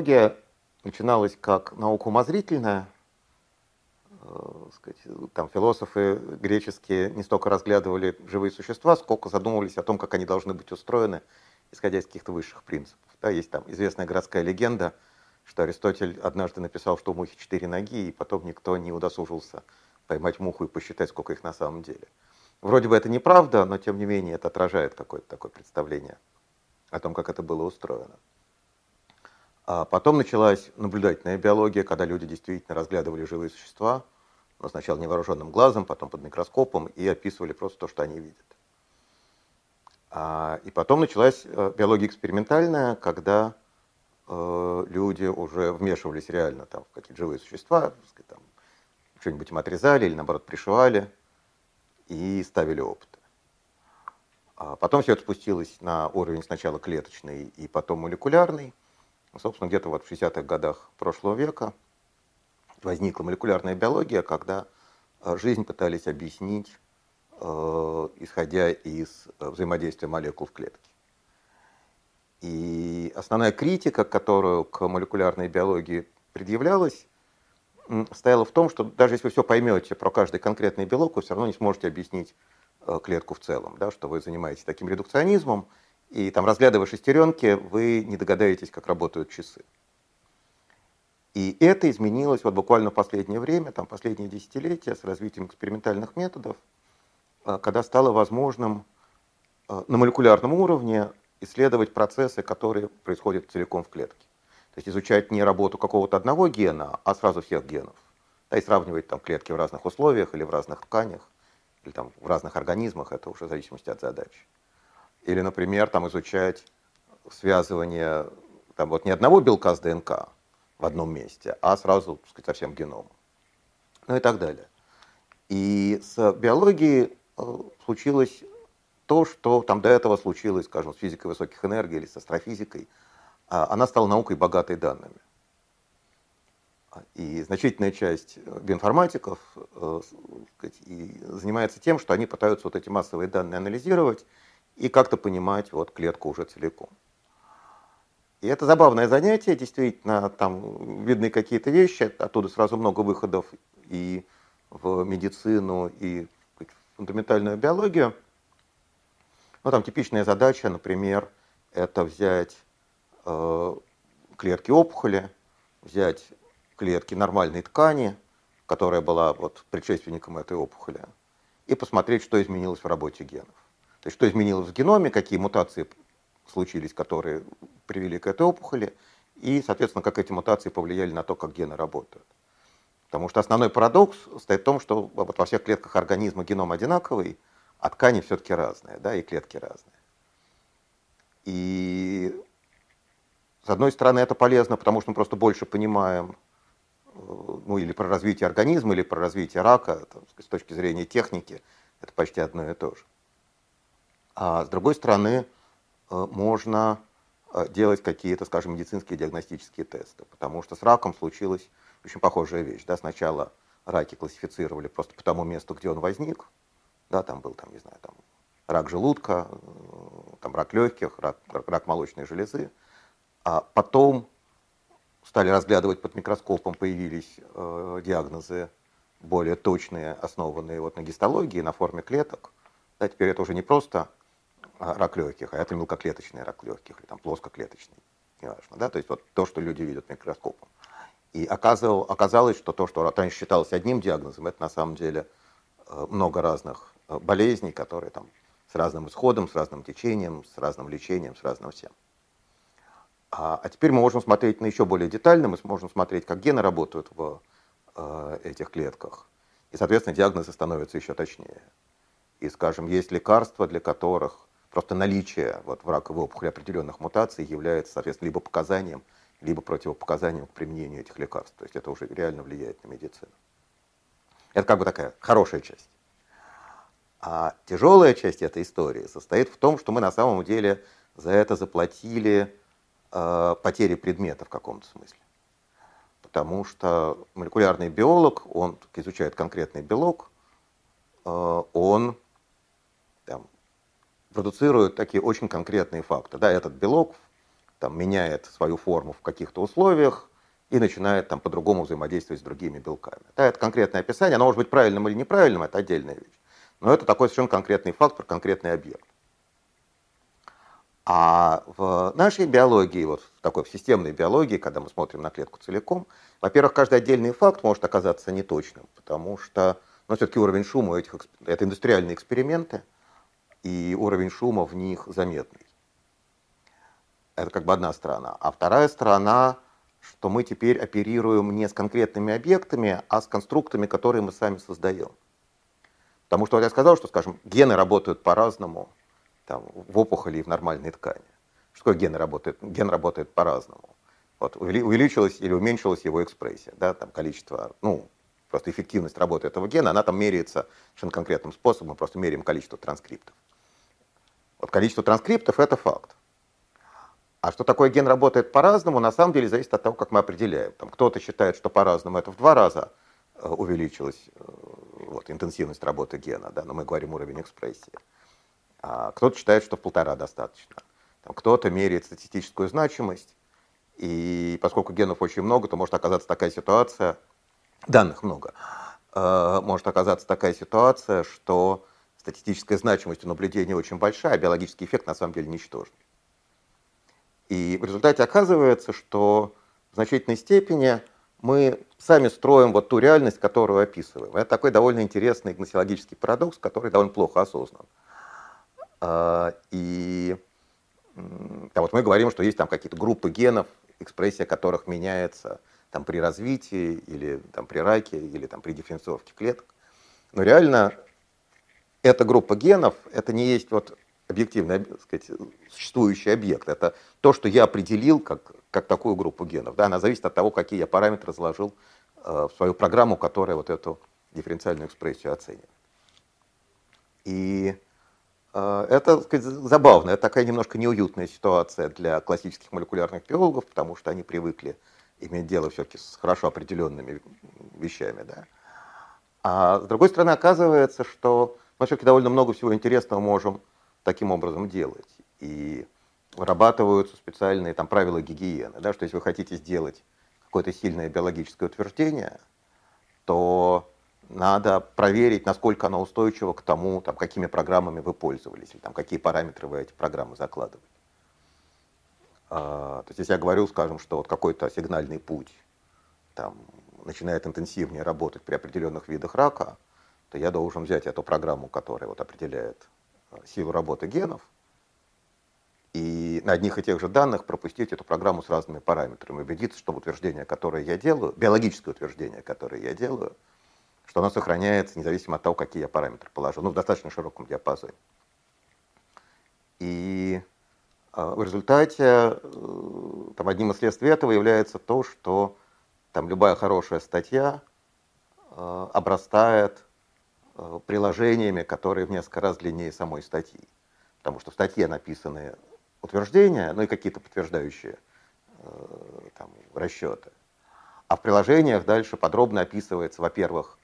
биология начиналась как наука умозрительная. Э, сказать, там философы греческие не столько разглядывали живые существа, сколько задумывались о том, как они должны быть устроены, исходя из каких-то высших принципов. Да, есть там известная городская легенда, что Аристотель однажды написал, что у мухи четыре ноги, и потом никто не удосужился поймать муху и посчитать, сколько их на самом деле. Вроде бы это неправда, но тем не менее это отражает какое-то такое представление о том, как это было устроено. А потом началась наблюдательная биология, когда люди действительно разглядывали живые существа, но сначала невооруженным глазом, потом под микроскопом, и описывали просто то, что они видят. А, и потом началась э, биология экспериментальная, когда э, люди уже вмешивались реально там, в какие-то живые существа, там, что-нибудь им отрезали или наоборот пришивали и ставили опыты. А потом все это спустилось на уровень сначала клеточный и потом молекулярный. Собственно, где-то вот в 60-х годах прошлого века возникла молекулярная биология, когда э, жизнь пытались объяснить, э, исходя из э, взаимодействия молекул в клетке. И основная критика, которую к молекулярной биологии предъявлялась, стояла в том, что даже если вы все поймете про каждый конкретный белок, вы все равно не сможете объяснить клетку в целом, да, что вы занимаетесь таким редукционизмом, и там, разглядывая шестеренки, вы не догадаетесь, как работают часы. И это изменилось вот буквально в последнее время, там, последние десятилетия с развитием экспериментальных методов, э, когда стало возможным э, на молекулярном уровне исследовать процессы, которые происходят целиком в клетке. То есть изучать не работу какого-то одного гена, а сразу всех генов. Да, и сравнивать там клетки в разных условиях или в разных тканях, или там в разных организмах, это уже в зависимости от задачи. Или, например, там изучать связывание там, вот не одного белка с ДНК в одном месте, а сразу так сказать, со всем геномом. Ну и так далее. И с биологией э, случилось то, что там до этого случилось, скажем, с физикой высоких энергий или с астрофизикой. А она стала наукой, богатой данными. И значительная часть биоинформатиков э, сказать, и занимается тем, что они пытаются вот эти массовые данные анализировать и как-то понимать вот клетку уже целиком. И это забавное занятие, действительно, там видны какие-то вещи, оттуда сразу много выходов и в медицину, и в фундаментальную биологию. Ну, там типичная задача, например, это взять э, клетки опухоли, взять клетки нормальной ткани, которая была вот предшественником этой опухоли, и посмотреть, что изменилось в работе генов. То есть что изменилось в геноме, какие мутации случились, которые привели к этой опухоли, и, соответственно, как эти мутации повлияли на то, как гены работают. Потому что основной парадокс стоит в том, что вот во всех клетках организма геном одинаковый, а ткани все-таки разные, да, и клетки разные. И с одной стороны это полезно, потому что мы просто больше понимаем, э, ну или про развитие организма, или про развитие рака, там, с точки зрения техники, это почти одно и то же. А с другой стороны, э, можно э, делать какие-то, скажем, медицинские диагностические тесты, потому что с раком случилась очень похожая вещь. Да? Сначала раки классифицировали просто по тому месту, где он возник. Да, там был, там, не знаю, там, рак желудка, э, там, рак легких, рак, рак молочной железы. А потом стали разглядывать под микроскопом, появились э, диагнозы более точные, основанные вот на гистологии, на форме клеток. Да, теперь это уже не просто рак легких, а это мелкоклеточный рак легких, или там плоскоклеточный, неважно, да, то есть вот то, что люди видят микроскопом. И оказывал, оказалось, что то, что раньше считалось одним диагнозом, это на самом деле э, много разных э, болезней, которые там с разным исходом, с разным течением, с разным лечением, с разным всем. А, а теперь мы можем смотреть на еще более детально, мы сможем смотреть, как гены работают в э, этих клетках. И, соответственно, диагнозы становятся еще точнее. И, скажем, есть лекарства, для которых Просто наличие вот, в раковой опухоли определенных мутаций является, соответственно, либо показанием, либо противопоказанием к применению этих лекарств. То есть это уже реально влияет на медицину. Это как бы такая хорошая часть. А тяжелая часть этой истории состоит в том, что мы на самом деле за это заплатили э, потери предмета в каком-то смысле. Потому что молекулярный биолог, он изучает конкретный белок, э, он продуцируют такие очень конкретные факты. Да, этот белок там, меняет свою форму в каких-то условиях и начинает там, по-другому взаимодействовать с другими белками. Да, это конкретное описание, оно может быть правильным или неправильным, это отдельная вещь. Но это такой совершенно конкретный факт про конкретный объект. А в нашей биологии, вот в такой в системной биологии, когда мы смотрим на клетку целиком, во-первых, каждый отдельный факт может оказаться неточным, потому что ну, все-таки уровень шума у этих, это индустриальные эксперименты, и уровень шума в них заметный. Это как бы одна сторона. А вторая сторона, что мы теперь оперируем не с конкретными объектами, а с конструктами, которые мы сами создаем. Потому что вот я сказал, что, скажем, гены работают по-разному там, в опухоли и в нормальной ткани. Что такое гены работают? Ген работает по-разному. Вот, увеличилась или уменьшилась его экспрессия, да, там количество, ну, просто эффективность работы этого гена, она там меряется совершенно конкретным способом, мы просто меряем количество транскриптов. Вот количество транскриптов – это факт. А что такое ген работает по-разному, на самом деле зависит от того, как мы определяем. Там кто-то считает, что по-разному это в два раза э, увеличилась э, вот, интенсивность работы гена, да, но мы говорим уровень экспрессии. А кто-то считает, что в полтора достаточно. Там кто-то меряет статистическую значимость, и поскольку генов очень много, то может оказаться такая ситуация, данных много, э, может оказаться такая ситуация, что статистическая значимость у наблюдения очень большая, а биологический эффект на самом деле ничтожный. И в результате оказывается, что в значительной степени мы сами строим вот ту реальность, которую описываем. Это такой довольно интересный гносеологический парадокс, который довольно плохо осознан. А, и да, вот мы говорим, что есть там какие-то группы генов, экспрессия которых меняется там, при развитии, или там, при раке, или там, при дифференцировке клеток. Но реально эта группа генов, это не есть вот объективный, сказать, существующий объект. Это то, что я определил как, как такую группу генов. Да, она зависит от того, какие я параметры заложил э, в свою программу, которая вот эту дифференциальную экспрессию оценивает. И э, это сказать, забавно, это такая немножко неуютная ситуация для классических молекулярных биологов, потому что они привыкли иметь дело все-таки с хорошо определенными вещами. Да. А с другой стороны, оказывается, что мы все-таки довольно много всего интересного можем таким образом делать. И вырабатываются специальные там, правила гигиены, да, что если вы хотите сделать какое-то сильное биологическое утверждение, то надо проверить, насколько оно устойчиво к тому, там, какими программами вы пользовались, или там, какие параметры вы эти программы закладывали. А, то есть, если я говорю, скажем, что вот какой-то сигнальный путь там, начинает интенсивнее работать при определенных видах рака, то я должен взять эту программу, которая вот определяет силу работы генов, и на одних и тех же данных пропустить эту программу с разными параметрами, убедиться, что утверждение, которое я делаю, биологическое утверждение, которое я делаю, что оно сохраняется независимо от того, какие я параметры положу, ну, в достаточно широком диапазоне. И э, в результате э, там, одним из следствий этого является то, что там любая хорошая статья э, обрастает Э, приложениями, которые в несколько раз длиннее самой статьи. Потому что в статье написаны утверждения, ну и какие-то подтверждающие э, там, расчеты. А в приложениях дальше подробно описывается, во-первых,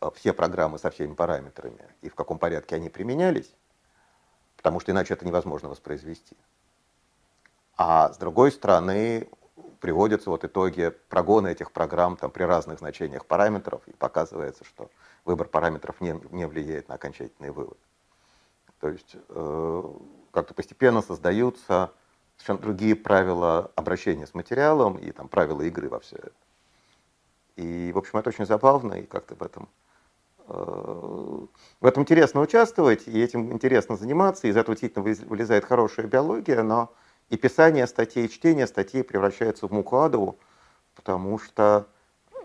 э, все программы со всеми параметрами и в каком порядке они применялись, потому что иначе это невозможно воспроизвести. А с другой стороны, приводятся вот итоги прогона этих программ там, при разных значениях параметров, и показывается, что выбор параметров не, не влияет на окончательный вывод. То есть э, как-то постепенно создаются совершенно другие правила обращения с материалом и там, правила игры во все это. И, в общем, это очень забавно, и как-то в этом, э, в этом интересно участвовать, и этим интересно заниматься, и из этого действительно вылезает хорошая биология, но и писание статей, и чтение статей превращается в муку адову, потому что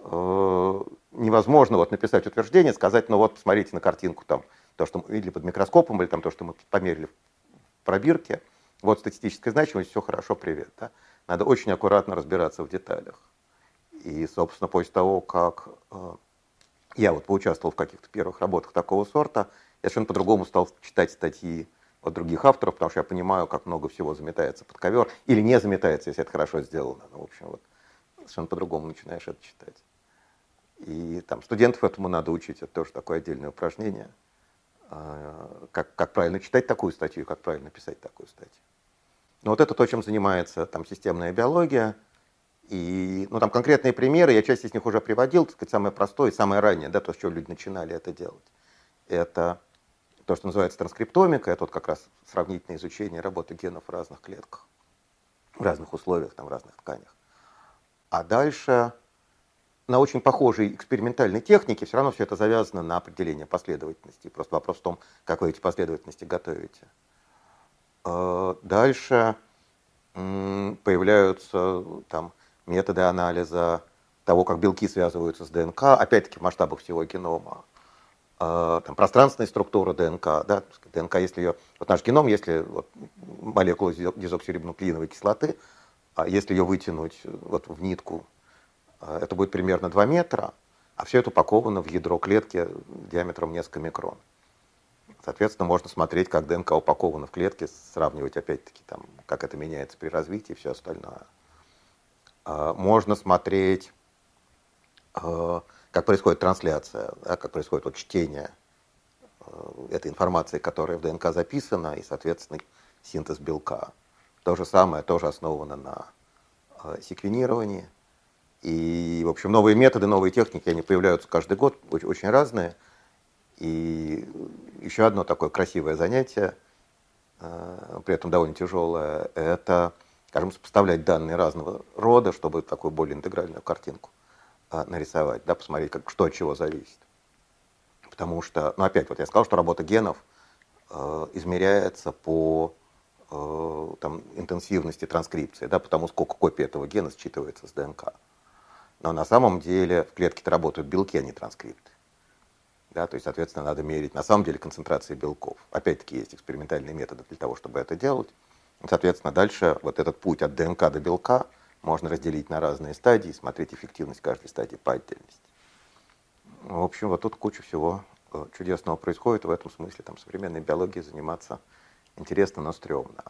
э, невозможно вот написать утверждение, сказать, ну вот, посмотрите на картинку, там, то, что мы видели под микроскопом, или там то, что мы померили в пробирке, вот статистическая значимость, все хорошо, привет. Да? Надо очень аккуратно разбираться в деталях. И, собственно, после того, как э, я вот поучаствовал в каких-то первых работах такого сорта, я совершенно по-другому стал читать статьи от других авторов, потому что я понимаю, как много всего заметается под ковер, или не заметается, если это хорошо сделано. Ну, в общем, вот совершенно по-другому начинаешь это читать. И там студентов этому надо учить, это тоже такое отдельное упражнение. А, как, как правильно читать такую статью, как правильно писать такую статью. Но вот это то, чем занимается там системная биология. И, ну, там конкретные примеры, я часть из них уже приводил, так сказать, самое простое и самое раннее, да, то, с чего люди начинали это делать. Это то, что называется транскриптомика, это вот как раз сравнительное изучение работы генов в разных клетках, в разных условиях, там, в разных тканях. А дальше на очень похожей экспериментальной технике все равно все это завязано на определение последовательности. Просто вопрос в том, как вы эти последовательности готовите. Э, дальше появляются там методы анализа того, как белки связываются с ДНК, опять-таки в масштабах всего генома. Э, там, пространственная структура ДНК, да, ДНК, если ее, вот наш геном, если вот, молекула дезоксирибонуклеиновой кислоты, а если ее вытянуть вот в нитку, э, это будет примерно 2 метра, а все это упаковано в ядро клетки диаметром несколько микрон. Соответственно, можно смотреть, как ДНК упакована в клетке, сравнивать опять-таки, там, как это меняется при развитии и все остальное. Э, можно смотреть как происходит трансляция, да, как происходит вот чтение э, этой информации, которая в ДНК записана, и, соответственно, синтез белка. То же самое тоже основано на э, секвенировании. И, в общем, новые методы, новые техники, они появляются каждый год, очень, разные. И еще одно такое красивое занятие, э, при этом довольно тяжелое, это, скажем, сопоставлять данные разного рода, чтобы такую более интегральную картинку нарисовать, да, посмотреть, как, что от чего зависит. Потому что, ну опять, вот я сказал, что работа генов э, измеряется по э, там, интенсивности транскрипции, да, потому сколько копий этого гена считывается с ДНК. Но на самом деле в клетке-то работают белки, а не транскрипты. Да, то есть, соответственно, надо мерить на самом деле концентрации белков. Опять-таки есть экспериментальные методы для того, чтобы это делать. Соответственно, дальше вот этот путь от ДНК до белка – можно разделить на разные стадии, смотреть эффективность каждой стадии по отдельности. В общем, вот тут куча всего э, чудесного происходит. В этом смысле там современной биологией заниматься интересно, но стрёмно.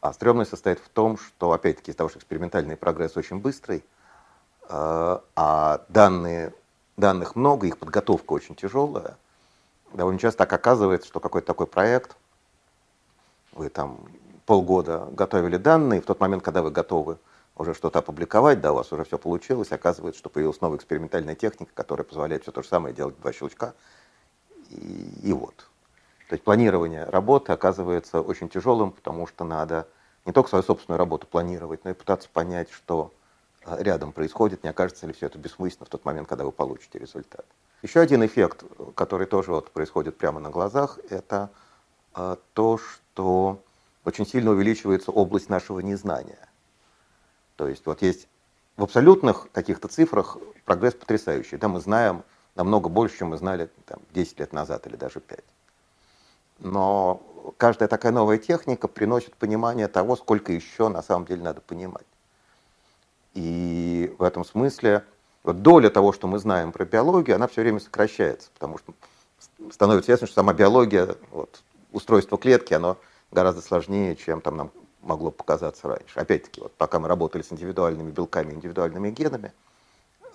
А стрёмность состоит в том, что, опять-таки, из-за того, что экспериментальный прогресс очень быстрый, э, а данные, данных много, их подготовка очень тяжелая, довольно часто так оказывается, что какой-то такой проект, вы там полгода готовили данные, в тот момент, когда вы готовы уже что-то опубликовать, да, у вас уже все получилось, оказывается, что появилась новая экспериментальная техника, которая позволяет все то же самое делать два щелчка, и, и вот. То есть планирование работы оказывается очень тяжелым, потому что надо не только свою собственную работу планировать, но и пытаться понять, что а, рядом происходит, не окажется ли все это бессмысленно в тот момент, когда вы получите результат. Еще один эффект, который тоже вот происходит прямо на глазах, это а, то, что очень сильно увеличивается область нашего незнания. То есть вот есть в абсолютных каких-то цифрах прогресс потрясающий. Да, мы знаем намного больше, чем мы знали там, 10 лет назад или даже 5. Но каждая такая новая техника приносит понимание того, сколько еще на самом деле надо понимать. И в этом смысле вот доля того, что мы знаем про биологию, она все время сокращается, потому что становится ясно, что сама биология, вот, устройство клетки, оно гораздо сложнее, чем там нам могло показаться раньше. Опять-таки, вот пока мы работали с индивидуальными белками, индивидуальными генами,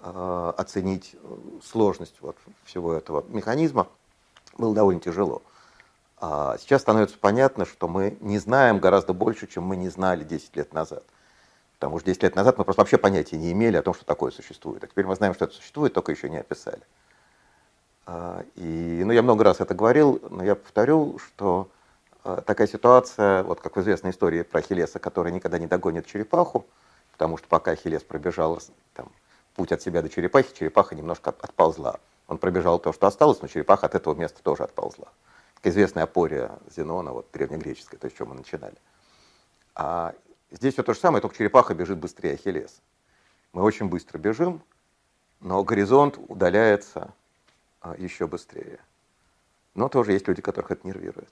э, оценить сложность вот всего этого механизма было довольно тяжело. А сейчас становится понятно, что мы не знаем гораздо больше, чем мы не знали 10 лет назад. Потому что 10 лет назад мы просто вообще понятия не имели о том, что такое существует. А теперь мы знаем, что это существует, только еще не описали. А, и, ну, я много раз это говорил, но я повторю, что Э, такая ситуация, вот как в известной истории про Ахиллеса, который никогда не догонит черепаху, потому что пока Ахиллес пробежал там, путь от себя до черепахи, черепаха немножко отползла. Он пробежал то, что осталось, но черепаха от этого места тоже отползла. Такая известная опория Зенона, вот древнегреческая, то, с чем мы начинали. А здесь все то же самое, только черепаха бежит быстрее Ахиллеса. Мы очень быстро бежим, но горизонт удаляется а, еще быстрее. Но тоже есть люди, которых это нервирует.